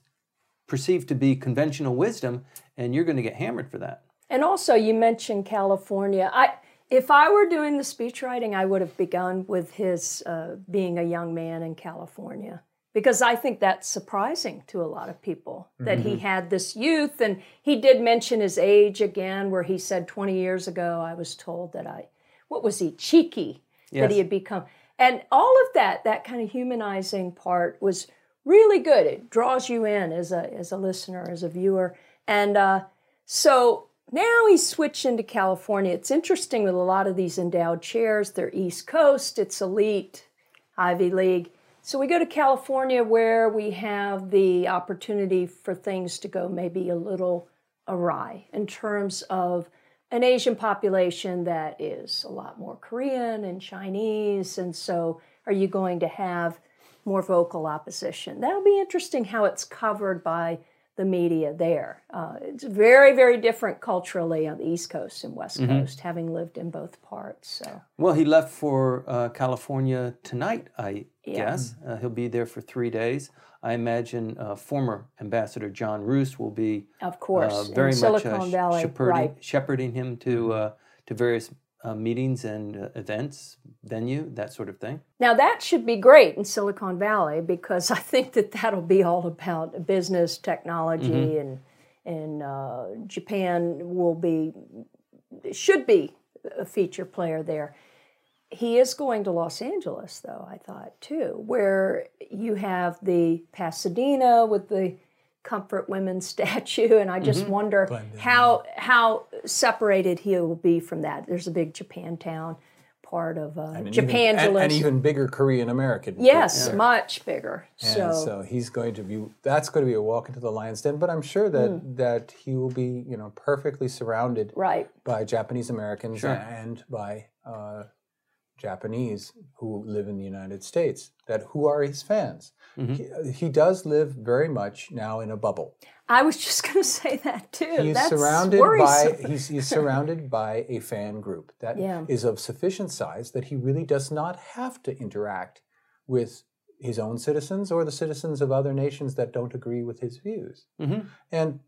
perceived to be conventional wisdom, and you're going to get hammered for that. And also, you mentioned California. I, if I were doing the speech writing, I would have begun with his uh, being a young man in California because I think that's surprising to a lot of people that he had this youth. And he did mention his age again, where he said 20 years ago, I was told that I, what was he, cheeky, that he had become. And all of that, that kind of humanizing part was really good. It draws you in as a, as a listener, as a viewer. And uh, so now he's switched into California. It's interesting with a lot of these endowed chairs, they're East Coast, it's elite, Ivy League. So we go to California where we have the opportunity for things to go maybe a little awry in terms of an Asian population that is a lot more Korean and Chinese. And so are you going to have more vocal opposition? That'll be interesting how it's covered by the media there. Uh, it's very, very different culturally on the East Coast and West Coast, having lived in both parts. So Well, he left for uh, California tonight, I guess. Uh, he'll be there for three days. I imagine uh, former Ambassador John Roos will be Of course, uh, in very much Silicon uh, Valley, shepherding, right. shepherding him to uh, to various uh, meetings and uh, events, venue, that sort of thing. Now that should be great in Silicon Valley because I think that that'll be all about business, technology, and and uh, Japan will be should be a feature player there. He is going to Los Angeles, though I thought too, where you have the Pasadena with the Comfort Women statue, and I just wonder how how separated he will be from that. There's a big Japantown part of uh, And an even- and, Japangelos. and even bigger Korean American. Yes, much bigger. And So, so, he's going to be that's going to be a walk into the lion's den but i'm sure that Hmm. that he will be you know perfectly surrounded right. by japanese americans and by uh, Japanese who live in the United States that who are his fans. He, he does live very much now in a bubble. I was just going to say that too. He's That's surrounded worrisome. by he's, he's surrounded by a fan group that is Yeah. of sufficient size that he really does not have to interact with his own citizens or the citizens of other nations that don't agree with his views. hmm And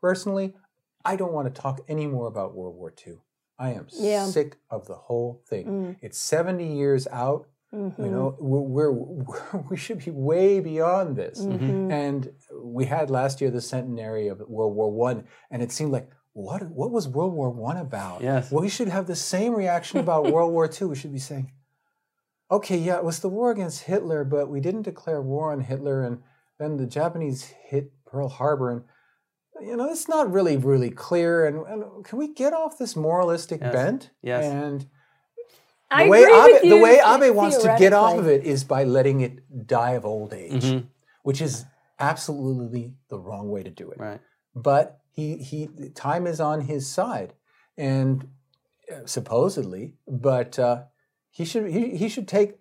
personally, I don't want to talk any more about World War II. I am Yeah. sick of the whole thing. Mm. It's 70 years out. Mhm. You know, we're, we're we should be way beyond this. Mhm. And we had last year the centenary of World War One, and it seemed like what what was World War One about? Yes. Well, we should have the same reaction about World War Two. We should be saying, okay, yeah, it was the war against Hitler, but we didn't declare war on Hitler, and then the Japanese hit Pearl Harbor, and you know, it's not really really clear. And, and can we get off this moralistic Yes. bent? Yes. And I the way agree Abe, with the way Abe wants to get off of it is by letting it die of old age, Mhm. which is absolutely the wrong way to do it. Right. But he he time is on his side, and uh, supposedly, but uh, he should he, he should take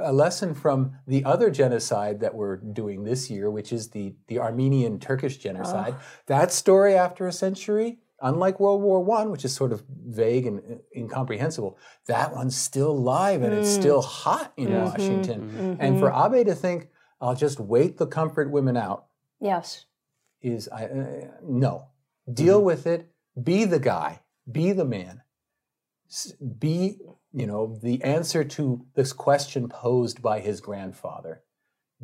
a lesson from the other genocide that we're doing this year, which is the the Armenian Turkish genocide. That story after a century, unlike World War One, which is sort of vague and uh, incomprehensible, that one's still live and it's hmm. still hot in Yes. Washington. Mm-hmm. And for mm-hmm. Abe to think, I'll just wait the comfort women out Yes. is I uh, no. Deal with it. Be the guy. Be the man. S- Be you know the answer to this question posed by his grandfather.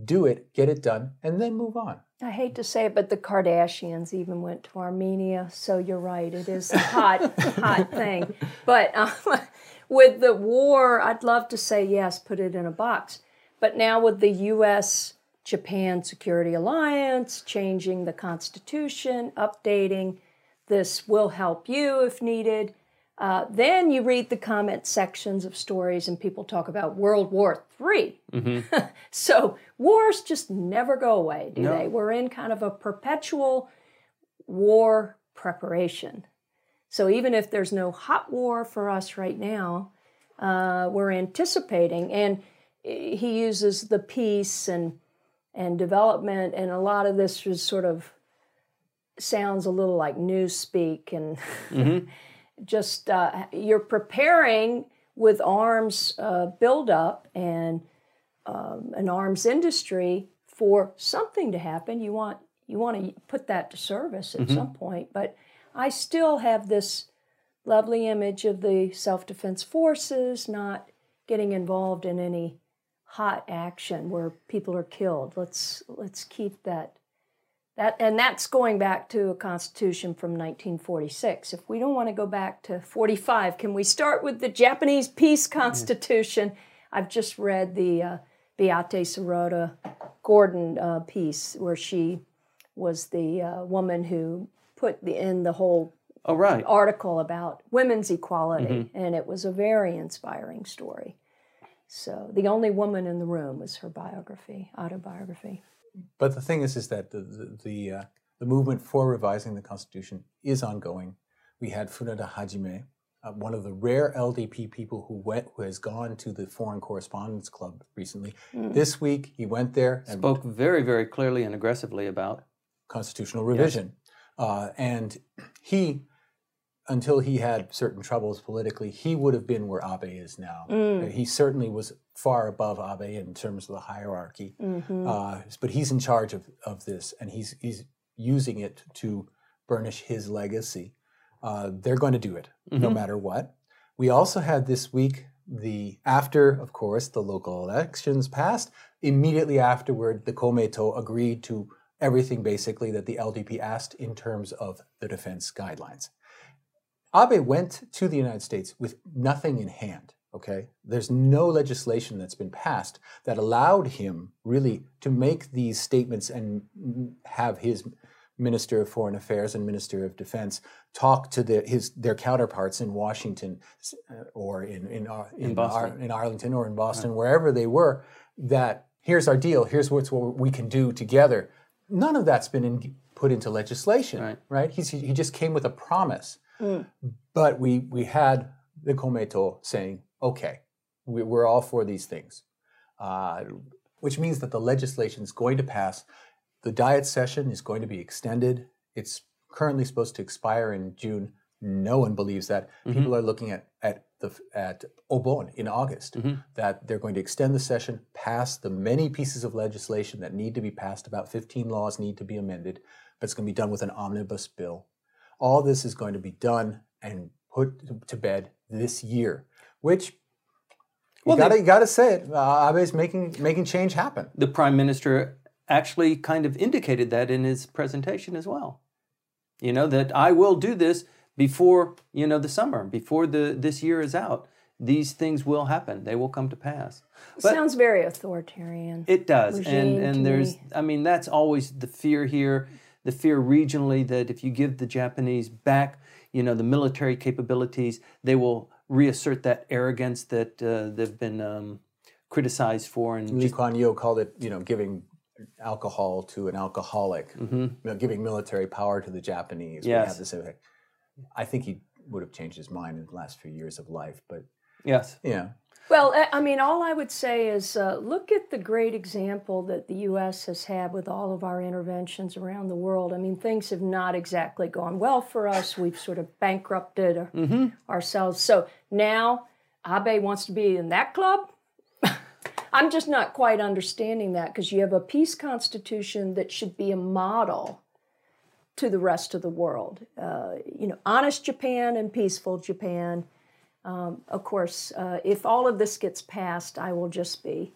Do it. Get it done, and then move on. I hate to say it, but the Kardashians even went to Armenia. So you're right; it is a hot, hot thing. But um, with the war, I'd love to say yes, put it in a box. But now with the U.S. Japan Security Alliance changing the Constitution, updating, this will help you if needed. Uh, then you read the comment sections of stories, and people talk about World War III. so wars just never go away, do No. they? We're in kind of a perpetual war preparation. So even if there's no hot war for us right now, uh, we're anticipating. And he uses the peace and and development, and a lot of this is sort of sounds a little like newspeak and just uh, you're preparing with arms uh, buildup and um, an arms industry for something to happen. You want you want to put that to service at some point, but I still have this lovely image of the self defense forces not getting involved in any hot action where people are killed. Let's let's keep that that and that's going back to a constitution from 1946. If we don't want to go back to 45, can we start with the Japanese peace constitution? I've just read the uh, Beate Sirota Gordon uh, piece where she was the uh, woman who put the, in the whole Oh, right. article about women's equality, and it was a very inspiring story. So the only woman in the room was her biography, autobiography. But the thing is, is that the the the, uh, the movement for revising the Constitution is ongoing. We had Funada Hajime, uh, one of the rare LDP people who went who has gone to the Foreign Correspondents Club recently. This week he went there and Spoke very, very clearly and aggressively about. constitutional revision, uh, and he. Until he had certain troubles politically, he would have been where Abe is now. Uh, He certainly was far above Abe in terms of the hierarchy. Uh, but he's in charge of, of this, and he's he's using it to burnish his legacy. Uh, they're going to do it no matter what. We also had this week the after, of course, the local elections passed. Immediately afterward, the Komeito agreed to everything basically that the LDP asked in terms of the defense guidelines. Abe went to the United States with nothing in hand. Okay, there's no legislation that's been passed that allowed him really to make these statements and have his Minister of Foreign Affairs and Minister of Defense talk to the, his their counterparts in Washington uh, or in in, Ar- in, Boston. Ar- in Arlington or in Boston, wherever they were. That here's our deal. Here's what's what we can do together. None of that's been in, put into legislation, Right. right? He's, he just came with a promise. Hmm. But we we had the Komeito saying okay, we- we're all for these things, uh, which means that the legislation is going to pass. The diet session is going to be extended. It's currently supposed to expire in June. No one believes that. Mm-hmm. People are looking at at the at Obon in August mm-hmm. that they're going to extend the session, pass the many pieces of legislation that need to be passed. About 15 laws need to be amended, but it's going to be done with an omnibus bill. All this is going to be done and put to bed this year, which Well, you they- gotta, you gotta say it. Uh, Abe's making making change happen. The prime minister actually kind of indicated that in his presentation as well. You know that I will do this before you know the summer, before the this year is out. These things will happen; they will come to pass. But Sounds very authoritarian. it does, and regime to and there's, me. I mean, that's always the fear here. The fear regionally that if you give the Japanese back, you know, the military capabilities, they will reassert that arrogance that uh, they've been um, criticized for, and Lee Kuan Yew called it, you know, giving alcohol to an alcoholic, you know, giving military power to the Japanese. We Yes. the. I think he would have changed his mind in the last few years of life, but yes, yeah. Well, I- mean, all I would say is uh, look at the great example that the U.S. has had with all of our interventions around the world. I mean, things have not exactly gone well for us. We've sort of bankrupted our- Mm-hmm. ourselves. So now Abe wants to be in that club. I'm just not quite understanding that because you have a peace constitution that should be a model to the rest of the world. Uh, you know, honest Japan and peaceful Japan. Um, of course, uh, if all of this gets passed, I will just be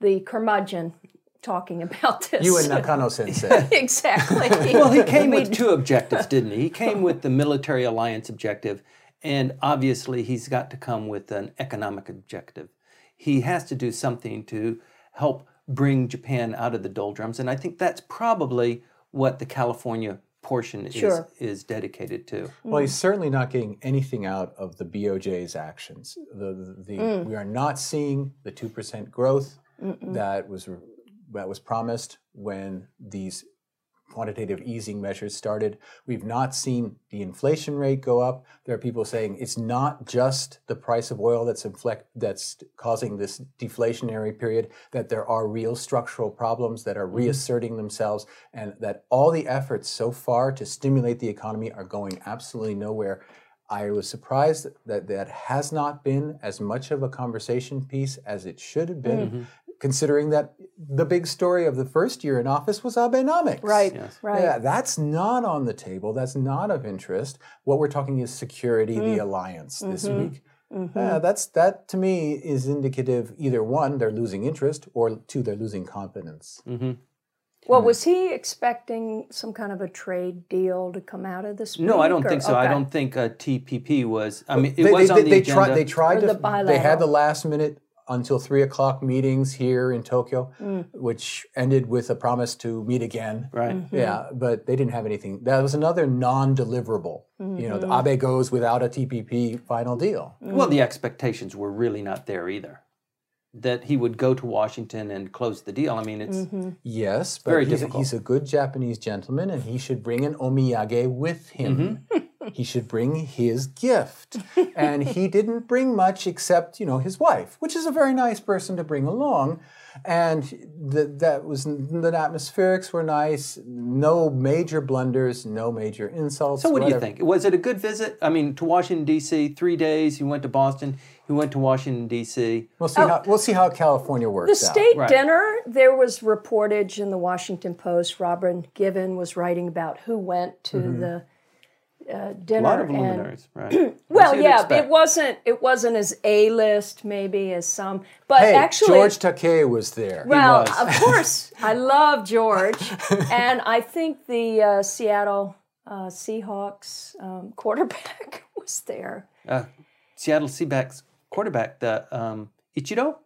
the curmudgeon talking about this. You and Nakano Sensei. exactly. Well, he came with two objectives, didn't he? He came with the military alliance objective, and obviously he's got to come with an economic objective. He has to do something to help bring Japan out of the doldrums, and I think that's probably what the California portion Sure. is, is dedicated to. Well, he's certainly not getting anything out of the BOJ's actions. The, the, the mm. we are not seeing the two percent growth that was that was promised when these quantitative easing measures started. We've not seen the inflation rate go up. There are people saying it's not just the price of oil that's inflect, that's causing this deflationary period, that there are real structural problems that are mm-hmm. reasserting themselves, and that all the efforts so far to stimulate the economy are going absolutely nowhere. I was surprised that that has not been as much of a conversation piece as it should have been, mm-hmm. Considering that the big story of the first year in office was Abenomics. right, Yes. right. Yeah, that's not on the table. That's not of interest. What we're talking is security, the mm-hmm. alliance this mm-hmm. week. Mm-hmm. Yeah, that's that to me is indicative either one, they're losing interest, or two, they're losing confidence. Well, was he expecting some kind of a trade deal to come out of this? No, I don't or- think so. I don't think uh, TPP was. I mean, it they, was they, on they, the they agenda. tried. They tried Or to. the they had the last minute until three o'clock meetings here in Tokyo, Mm. which ended with a promise to meet again. right. Mm-hmm. Yeah, but they didn't have anything. That was another non-deliverable. You know, the Mm-hmm. Abe goes without a TPP final deal. Well, the expectations were really not there either. That he would go to Washington and close the deal. I mean, it's Mm-hmm. Yes, but Very he's, difficult. he's a good Japanese gentleman, and he should bring an omiyage with him. Mm-hmm. he should bring his gift, and he didn't bring much except you know his wife, which is a very nice person to bring along. And the, that was the atmospherics were nice. No major blunders, no major insults. So, what do you think? Was it a good visit? I mean, to Washington D.C. Three days. He went to Boston. He went to Washington D.C. We'll see how we'll see how California The works out. state Right. dinner, there was reportage in the Washington Post. Robin Givhan was writing about who went to the uh, dinner. A lot of and- luminaries, right? Well, yeah, expect. it wasn't it wasn't as A list maybe as some, but Hey, actually, George Takei was there. well, was. of course, I love George, and I think the uh, Seattle uh, Seahawks um, quarterback was there. Uh, Seattle Seahawks quarterback, the um, Ichiro.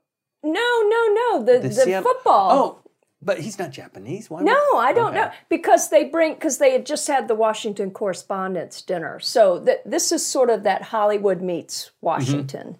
No, no, no, the the, Seattle- football. Oh, but he's not Japanese. Why? would- No, I don't Okay. know because they bring because they had just had the Washington Correspondents' Dinner, so that this is sort of that Hollywood meets Washington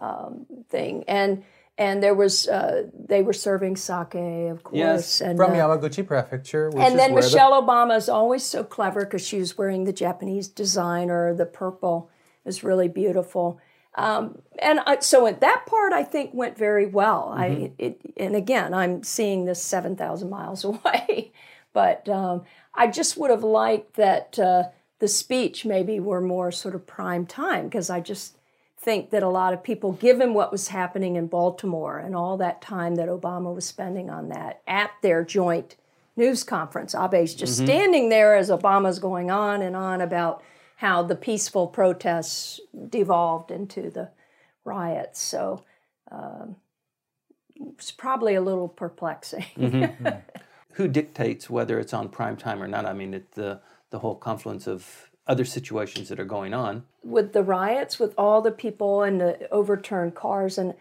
um, thing, and and there was uh, they were serving sake, of course, Yes, and From uh, Yamaguchi Prefecture, which and is then where the- Michelle Obama is always so clever because she was wearing the Japanese designer. The purple is really beautiful. Um, and I, so at that part, I think went very well. I it, and again, I'm seeing this seven thousand miles away, but um, I just would have liked that uh, the speech maybe were more sort of prime time because I just think that a lot of people, given what was happening in Baltimore and all that time that Obama was spending on that at their joint news conference, Abe's just standing there as Obama's going on and on about how the peaceful protests devolved into the riots. So um, it's probably a little perplexing. Who dictates whether it's on prime time or not? I mean, it, the the whole confluence of other situations that are going on. with the riots, with all the people and the overturned cars. And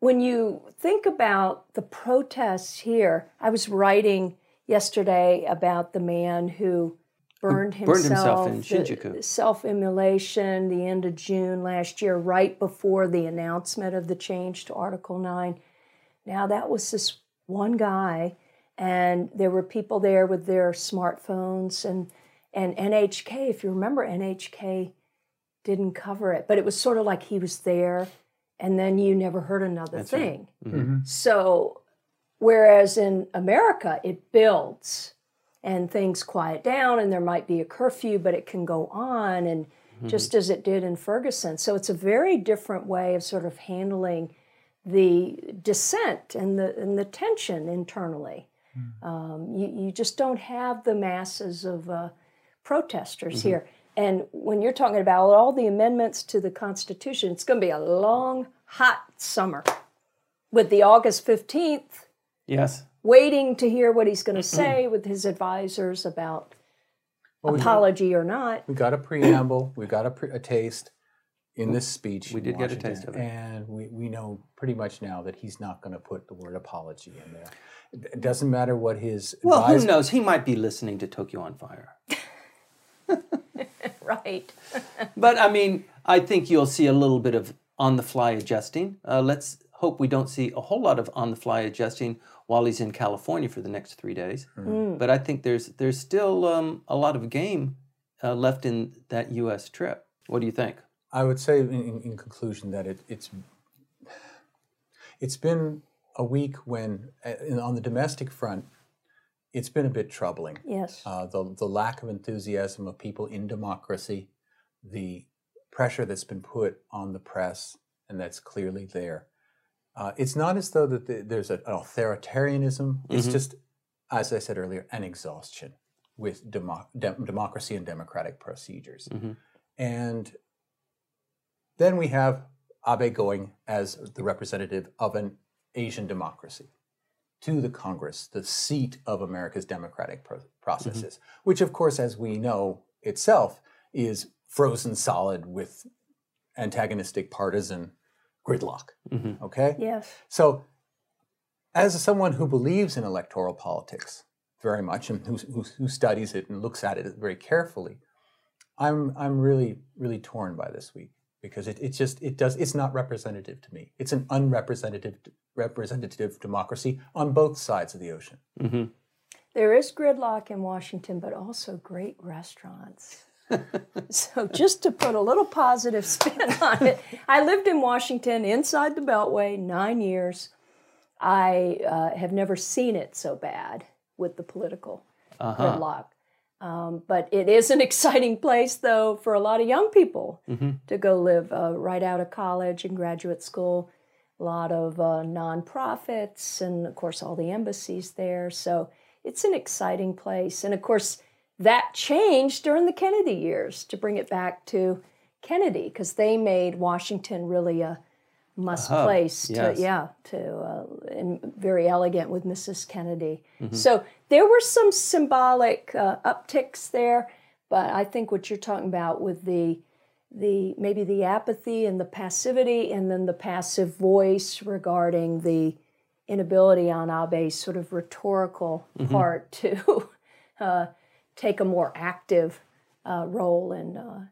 when you think about the protests here, I was writing yesterday about the man who burned himself, burned himself in Shinjuku. self immolation, the end of June last year, right before the announcement of the change to Article 9. Now, that was this one guy, and there were people there with their smartphones and and NHK, if you remember, NHK didn't cover it, but it was sort of like he was there, and then you never heard another That's right. thing. Mm-hmm. So, whereas in America, it builds and things quiet down, and there might be a curfew, but it can go on, and just as it did in Ferguson. So, it's a very different way of sort of handling the dissent and the, and the tension internally. Um, you, you just don't have the masses of uh, protesters here. And when you're talking about all the amendments to the Constitution, it's going to be a long, hot summer with the August 15th Yes. Waiting to hear what he's going to say with his advisors about Well, we- apology or not. We got a preamble, we got a, pre- a taste in this speech. We in did get a taste of it. And we, we know pretty much now that he's not going to put the word apology in there. It doesn't matter what his Well, who knows? He might be listening to Tokyo on Fire. Right. But I mean, I think you'll see a little bit of on the fly adjusting. Uh, let's hope we don't see a whole lot of on the fly adjusting while he's in California for the next three days. But I think there's there's still um, a lot of game uh, left in that U.S. trip. What do you think? I would say, in, in, in conclusion, that it, it's it's been a week when, uh, on the domestic front, it's been a bit troubling. Yes. Uh, the the lack of enthusiasm of people in democracy, the pressure that's been put on the press, and that's clearly there. Uh, it's not as though that the, there's a, an authoritarianism. It's mm-hmm. just, as I said earlier, an exhaustion with demo- dem- democracy and democratic procedures. Mm-hmm. And then we have Abe going as the representative of an Asian democracy to the Congress, the seat of America's democratic pro- processes, mm-hmm. which, of course, as we know itself, is frozen solid with antagonistic partisan gridlock. Mm-hmm. Okay? Yes. So, as someone who believes in electoral politics very much and who, who, who studies it and looks at it very carefully, I'm, I'm really, really torn by this week because it, it just, it does, it's not representative to me. It's an unrepresentative representative democracy on both sides of the ocean. Mm-hmm. There is gridlock in Washington, but also great restaurants. So, just to put a little positive spin on it, I lived in Washington inside the Beltway nine years. I uh, have never seen it so bad with the political gridlock. Um, but it is an exciting place, though, for a lot of young people to go live uh, right out of college and graduate school. A lot of uh, nonprofits, and of course, all the embassies there. So it's an exciting place. And of course, that changed during the Kennedy years to bring it back to Kennedy because they made Washington really a must place to yes. yeah to uh, and very elegant with Mrs. Kennedy. Mm-hmm. So there were some symbolic uh, upticks there, but I think what you're talking about with the the maybe the apathy and the passivity, and then the passive voice regarding the inability on Abe's sort of rhetorical Mm-hmm. part to uh, take a more active uh, role in uh,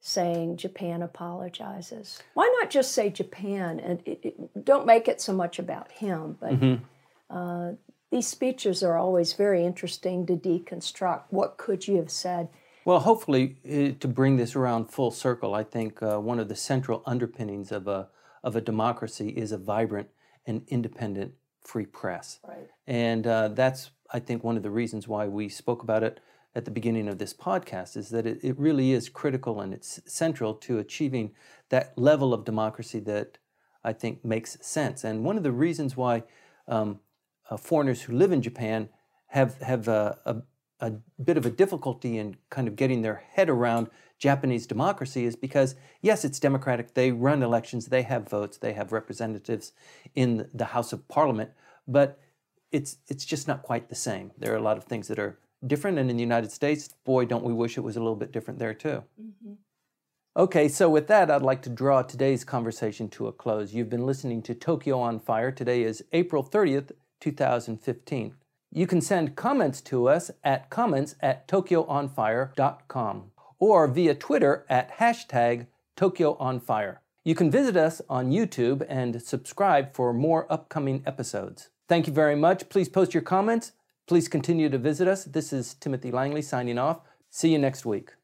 saying Japan apologizes. Why not just say Japan and it, it, don't make it so much about him? But uh, these speeches are always very interesting to deconstruct. What could you have said? Well, hopefully, uh, to bring this around full circle, I think uh, one of the central underpinnings of a of a democracy is a vibrant and independent free press. Right. And uh, that's, I think, one of the reasons why we spoke about it at the beginning of this podcast is that it, it really is critical and it's central to achieving that level of democracy that I think makes sense. And one of the reasons why um, uh, foreigners who live in Japan have have a, a, a, bit of a difficulty in kind of getting their head around Japanese democracy is because yes, it's democratic. They run elections, they have votes, they have representatives in the House of Parliament, but it's it's just not quite the same. There are a lot of things that are different, and in the United States, boy, don't we wish it was a little bit different there too. Mm-hmm. Okay, so with that, I'd like to draw today's conversation to a close. You've been listening to Tokyo on Fire. Today is April 30th, 2015. You can send comments to us at comments at tokyoonfire.com or via Twitter at hashtag TokyoOnFire. You can visit us on YouTube and subscribe for more upcoming episodes. Thank you very much. Please post your comments. Please continue to visit us. This is Timothy Langley signing off. See you next week.